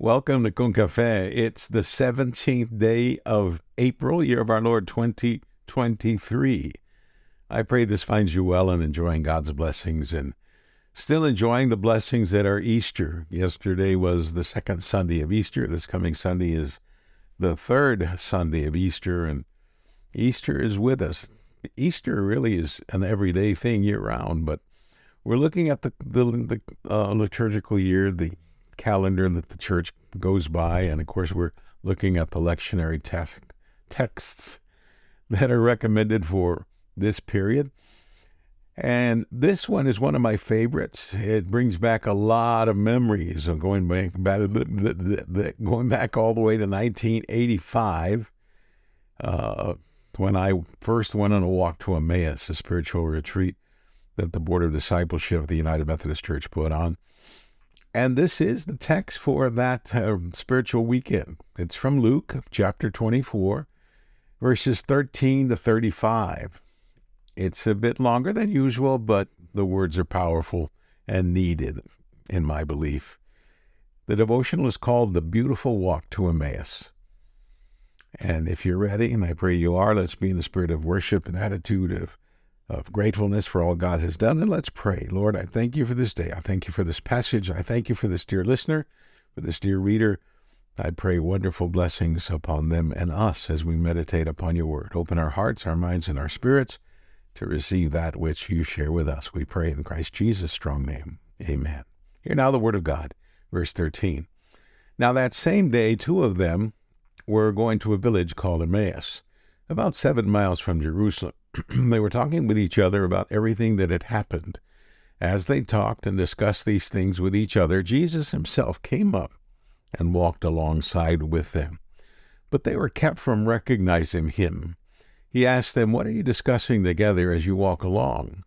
Welcome to Con Cafe. It's the 17th day of April, year of our Lord 2023. I pray this finds you well and enjoying God's blessings and still enjoying the blessings that are Easter. Yesterday was the second Sunday of Easter. This coming Sunday is the third Sunday of Easter, and Easter is with us. Easter really is an everyday thing year round, but we're looking at the, the, the uh, liturgical year, the calendar that the church goes by. And of course, we're looking at the lectionary te- texts that are recommended for this period. And this one is one of my favorites. It brings back a lot of memories of going back, going back all the way to 1985, uh, when I first went on a walk to Emmaus, a spiritual retreat that the Board of Discipleship of the United Methodist Church put on. And this is the text for that uh, spiritual weekend. It's from Luke chapter 24, verses 13 to 35. It's a bit longer than usual, but the words are powerful and needed, in my belief. The devotional is called The Beautiful Walk to Emmaus. And if you're ready, and I pray you are, let's be in the spirit of worship and attitude of of gratefulness for all God has done. And let's pray. Lord, I thank you for this day. I thank you for this passage. I thank you for this dear listener, for this dear reader. I pray wonderful blessings upon them and us as we meditate upon your word. Open our hearts, our minds, and our spirits to receive that which you share with us. We pray in Christ Jesus' strong name. Amen. Hear now the word of God, verse 13. Now that same day, two of them were going to a village called Emmaus, about seven miles from Jerusalem they were talking with each other about everything that had happened. As they talked and discussed these things with each other, Jesus himself came up and walked alongside with them. But they were kept from recognizing him. He asked them, What are you discussing together as you walk along?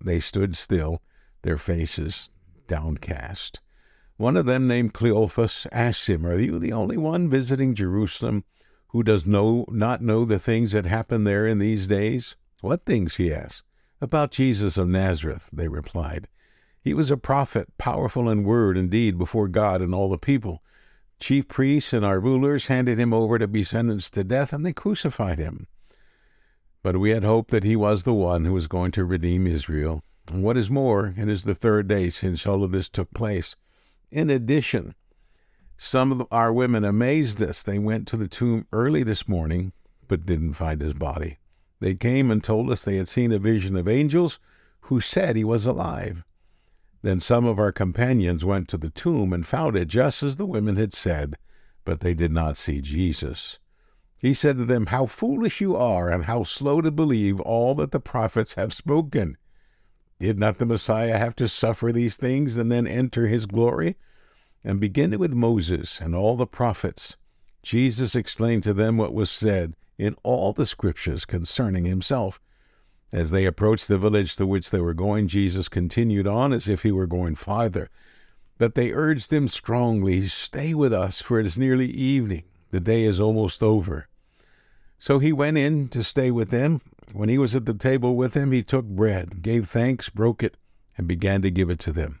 They stood still, their faces downcast. One of them, named Cleophas, asked him, Are you the only one visiting Jerusalem who does know, not know the things that happen there in these days? What things? he asked. About Jesus of Nazareth, they replied. He was a prophet, powerful in word and deed before God and all the people. Chief priests and our rulers handed him over to be sentenced to death, and they crucified him. But we had hoped that he was the one who was going to redeem Israel. And what is more, it is the third day since all of this took place. In addition, some of our women amazed us. They went to the tomb early this morning, but didn't find his body. They came and told us they had seen a vision of angels who said he was alive. Then some of our companions went to the tomb and found it just as the women had said, but they did not see Jesus. He said to them, How foolish you are, and how slow to believe all that the prophets have spoken. Did not the Messiah have to suffer these things and then enter his glory? And beginning with Moses and all the prophets, Jesus explained to them what was said in all the scriptures concerning himself. As they approached the village to which they were going, Jesus continued on as if he were going farther. But they urged him strongly, Stay with us, for it is nearly evening. The day is almost over. So he went in to stay with them. When he was at the table with them, he took bread, gave thanks, broke it, and began to give it to them.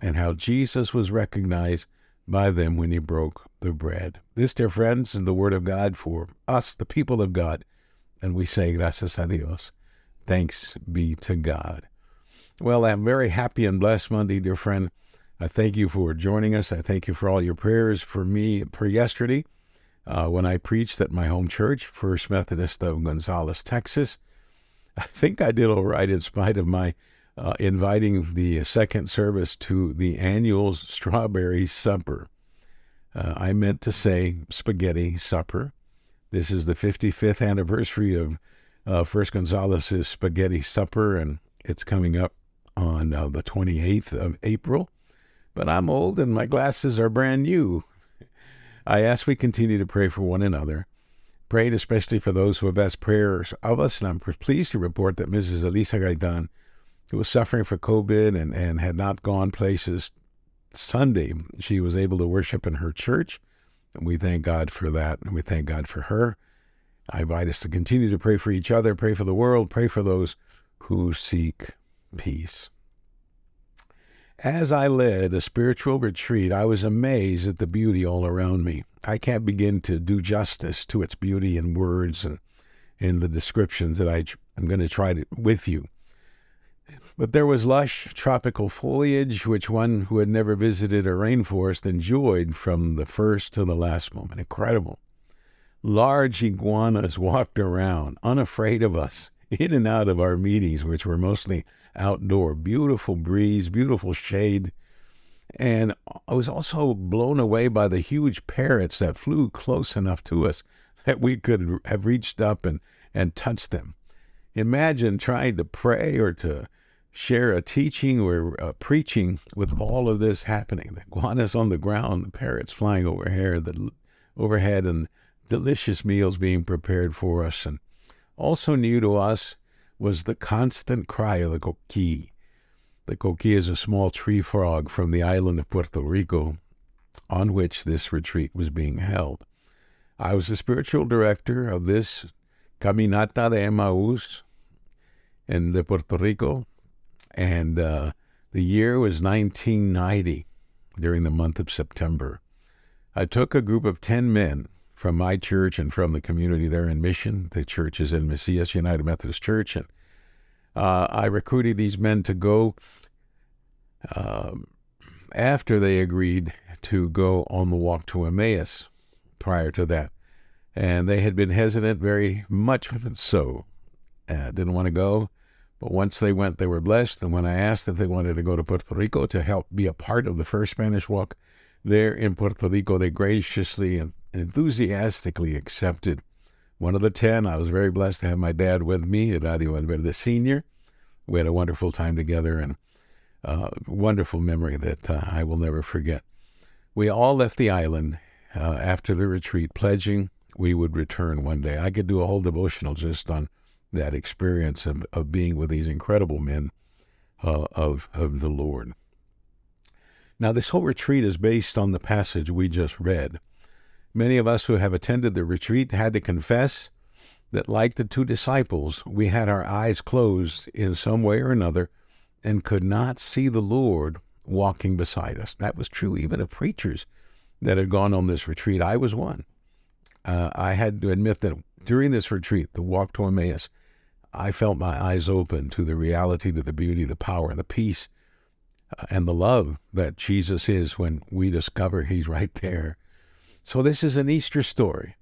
and how Jesus was recognized by them when he broke the bread. This, dear friends, is the word of God for us, the people of God. And we say, gracias a Dios. Thanks be to God. Well, I'm very happy and blessed Monday, dear friend. I thank you for joining us. I thank you for all your prayers for me for yesterday uh, when I preached at my home church, First Methodist of Gonzales, Texas. I think I did all right in spite of my uh, inviting the second service to the annual strawberry supper. Uh, I meant to say spaghetti supper. This is the 55th anniversary of uh, First Gonzales's spaghetti supper, and it's coming up on uh, the 28th of April. But I'm old and my glasses are brand new. I ask we continue to pray for one another. Prayed especially for those who have asked prayers of us, and I'm pleased to report that Mrs. Elisa Gaitan, who was suffering for COVID and, and had not gone places Sunday, she was able to worship in her church. And we thank God for that, and we thank God for her. I invite us to continue to pray for each other, pray for the world, pray for those who seek peace. As I led a spiritual retreat, I was amazed at the beauty all around me. I can't begin to do justice to its beauty in words and in the descriptions that I, I'm going to try to, with you. But there was lush tropical foliage, which one who had never visited a rainforest enjoyed from the first to the last moment. Incredible. Large iguanas walked around, unafraid of us, in and out of our meetings, which were mostly outdoor. Beautiful breeze, beautiful shade. And I was also blown away by the huge parrots that flew close enough to us that we could have reached up and, and touched them. Imagine trying to pray or to share a teaching or a preaching with all of this happening. The iguanas on the ground, the parrots flying overhead, the overhead, and delicious meals being prepared for us. And also new to us was the constant cry of the coqui. The coqui is a small tree frog from the island of Puerto Rico on which this retreat was being held. I was the spiritual director of this Caminata de Emmaus in the Puerto Rico, and uh, the year was 1990 during the month of September. I took a group of 10 men from my church and from the community there in Mission. The church is in Macias United Methodist Church. And uh, I recruited these men to go uh, after they agreed to go on the walk to Emmaus prior to that. And they had been hesitant, very much so. Uh, didn't want to go. But once they went, they were blessed. And when I asked if they wanted to go to Puerto Rico to help be a part of the first Spanish walk there in Puerto Rico, they graciously and enthusiastically accepted. One of the ten, I was very blessed to have my dad with me Eradio Valverde Senior. We had a wonderful time together and a wonderful memory that uh, I will never forget. We all left the island uh, after the retreat, pledging we would return one day. I could do a whole devotional just on that experience of, of being with these incredible men uh, of, of the Lord. Now, this whole retreat is based on the passage we just read. Many of us who have attended the retreat had to confess that, like the two disciples, we had our eyes closed in some way or another and could not see the Lord walking beside us. That was true even of preachers that had gone on this retreat. I was one. Uh, I had to admit that during this retreat, the walk to Emmaus, I felt my eyes open to the reality, to the beauty, the power, the peace, uh, and the love that Jesus is when we discover He's right there so this is an Easter story.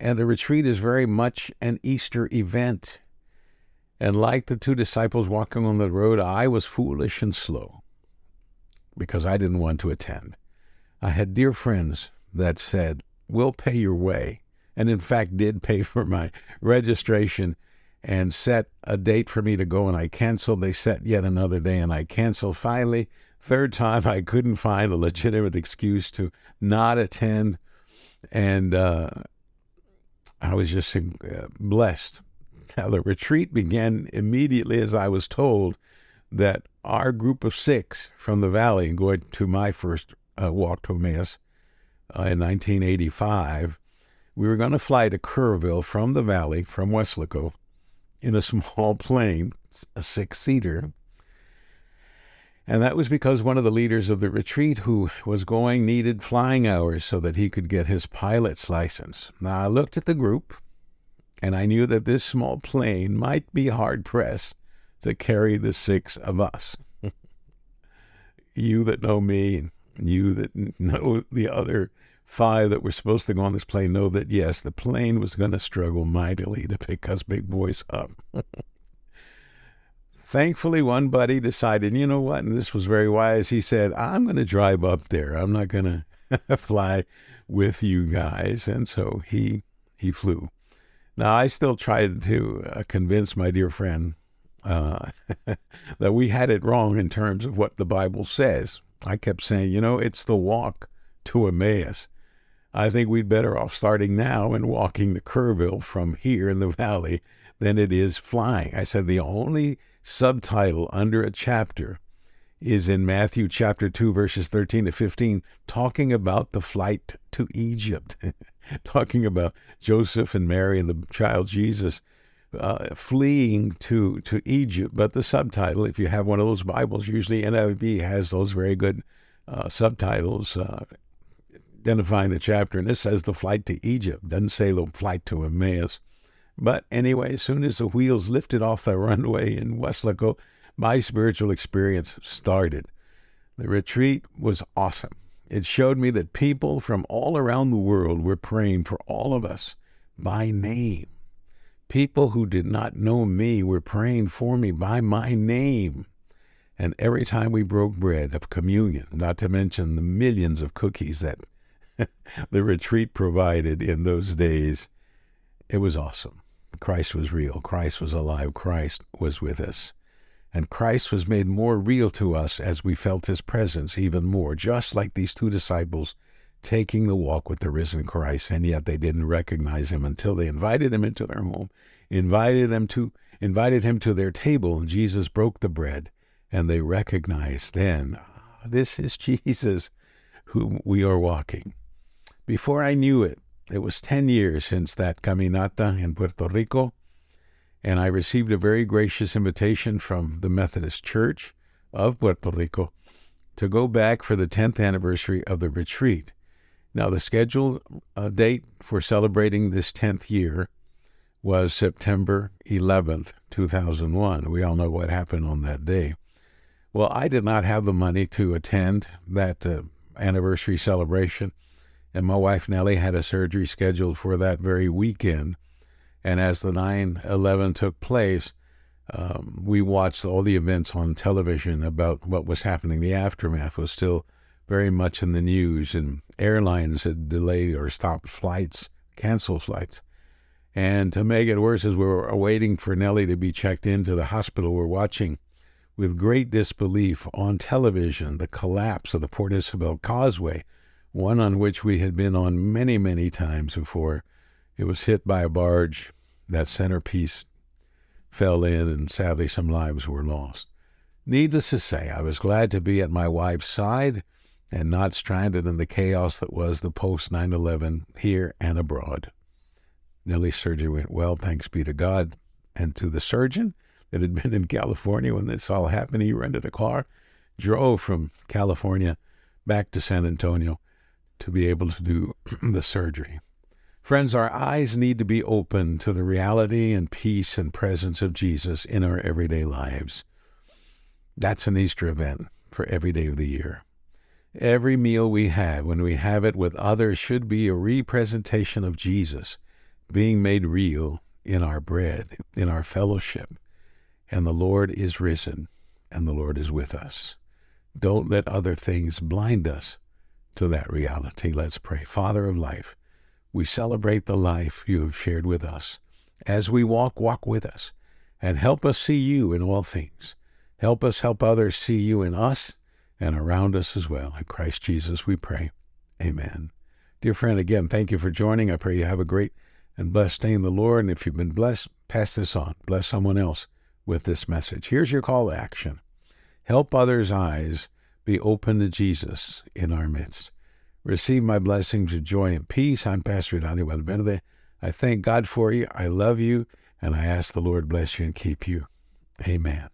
And the retreat is very much an Easter event. And like the two disciples walking on the road, I was foolish and slow because I didn't want to attend. I had dear friends that said, We'll pay your way. And in fact, did pay for my registration and set a date for me to go, and I canceled. They set yet another day, and I canceled. Finally, Third time, I couldn't find a legitimate excuse to not attend, and uh, I was just uh, blessed. Now, the retreat began immediately as I was told that our group of six from the valley, going to my first uh, walk to Emmaus uh, in 1985, we were going to fly to Kerrville from the valley, from Weslaco, in a small plane, a six seater, and that was because one of the leaders of the retreat who was going needed flying hours so that he could get his pilot's license. Now, I looked at the group and I knew that this small plane might be hard pressed to carry the six of us. you that know me, you that know the other five that were supposed to go on this plane know that yes, the plane was going to struggle mightily to pick us big boys up. Thankfully, one buddy decided, you know what, and this was very wise. He said, I'm going to drive up there. I'm not going to fly with you guys. And so he he flew. Now, I still tried to uh, convince my dear friend uh, that we had it wrong in terms of what the Bible says. I kept saying, you know, it's the walk to Emmaus. I think we'd better off starting now and walking to Kerrville from here in the valley than it is flying. I said the only subtitle under a chapter is in Matthew chapter 2, verses 13 to 15, talking about the flight to Egypt, talking about Joseph and Mary and the child Jesus uh, fleeing to, to Egypt. But the subtitle, if you have one of those Bibles, usually NIV has those very good uh, subtitles uh, identifying the chapter. And this says the flight to Egypt, doesn't say the flight to Emmaus. But anyway, as soon as the wheels lifted off the runway in Weslaco, my spiritual experience started. The retreat was awesome. It showed me that people from all around the world were praying for all of us by name. People who did not know me were praying for me by my name. And every time we broke bread of communion, not to mention the millions of cookies that the retreat provided in those days, it was awesome. Christ was real. Christ was alive. Christ was with us. And Christ was made more real to us as we felt his presence even more, just like these two disciples taking the walk with the risen Christ, and yet they didn't recognize him until they invited him into their home, invited them to invited him to their table, and Jesus broke the bread, and they recognized then, ah, this is Jesus whom we are walking. Before I knew it, it was 10 years since that caminata in Puerto Rico, and I received a very gracious invitation from the Methodist Church of Puerto Rico to go back for the 10th anniversary of the retreat. Now, the scheduled uh, date for celebrating this 10th year was September 11th, 2001. We all know what happened on that day. Well, I did not have the money to attend that uh, anniversary celebration, and my wife Nellie had a surgery scheduled for that very weekend. And as the 9 11 took place, um, we watched all the events on television about what was happening. The aftermath was still very much in the news, and airlines had delayed or stopped flights, canceled flights. And to make it worse, as we were waiting for Nellie to be checked into the hospital, we're watching with great disbelief on television the collapse of the Port Isabel Causeway, one on which we had been on many, many times before. It was hit by a barge. That centerpiece fell in, and sadly, some lives were lost. Needless to say, I was glad to be at my wife's side and not stranded in the chaos that was the post 9 11 here and abroad. Nellie's surgery went well, thanks be to God, and to the surgeon that had been in California when this all happened. He rented a car, drove from California back to San Antonio to be able to do the surgery. Friends, our eyes need to be open to the reality and peace and presence of Jesus in our everyday lives. That's an Easter event for every day of the year. Every meal we have, when we have it with others, should be a representation of Jesus being made real in our bread, in our fellowship. And the Lord is risen, and the Lord is with us. Don't let other things blind us to that reality. Let's pray. Father of life, we celebrate the life you have shared with us. As we walk, walk with us and help us see you in all things. Help us help others see you in us and around us as well. In Christ Jesus we pray. Amen. Dear friend, again, thank you for joining. I pray you have a great and blessed day in the Lord. And if you've been blessed, pass this on. Bless someone else with this message. Here's your call to action. Help others' eyes be open to Jesus in our midst. Receive my blessings of joy and peace. I'm Pastor Daniel Valverde. I thank God for you. I love you. And I ask the Lord bless you and keep you. Amen.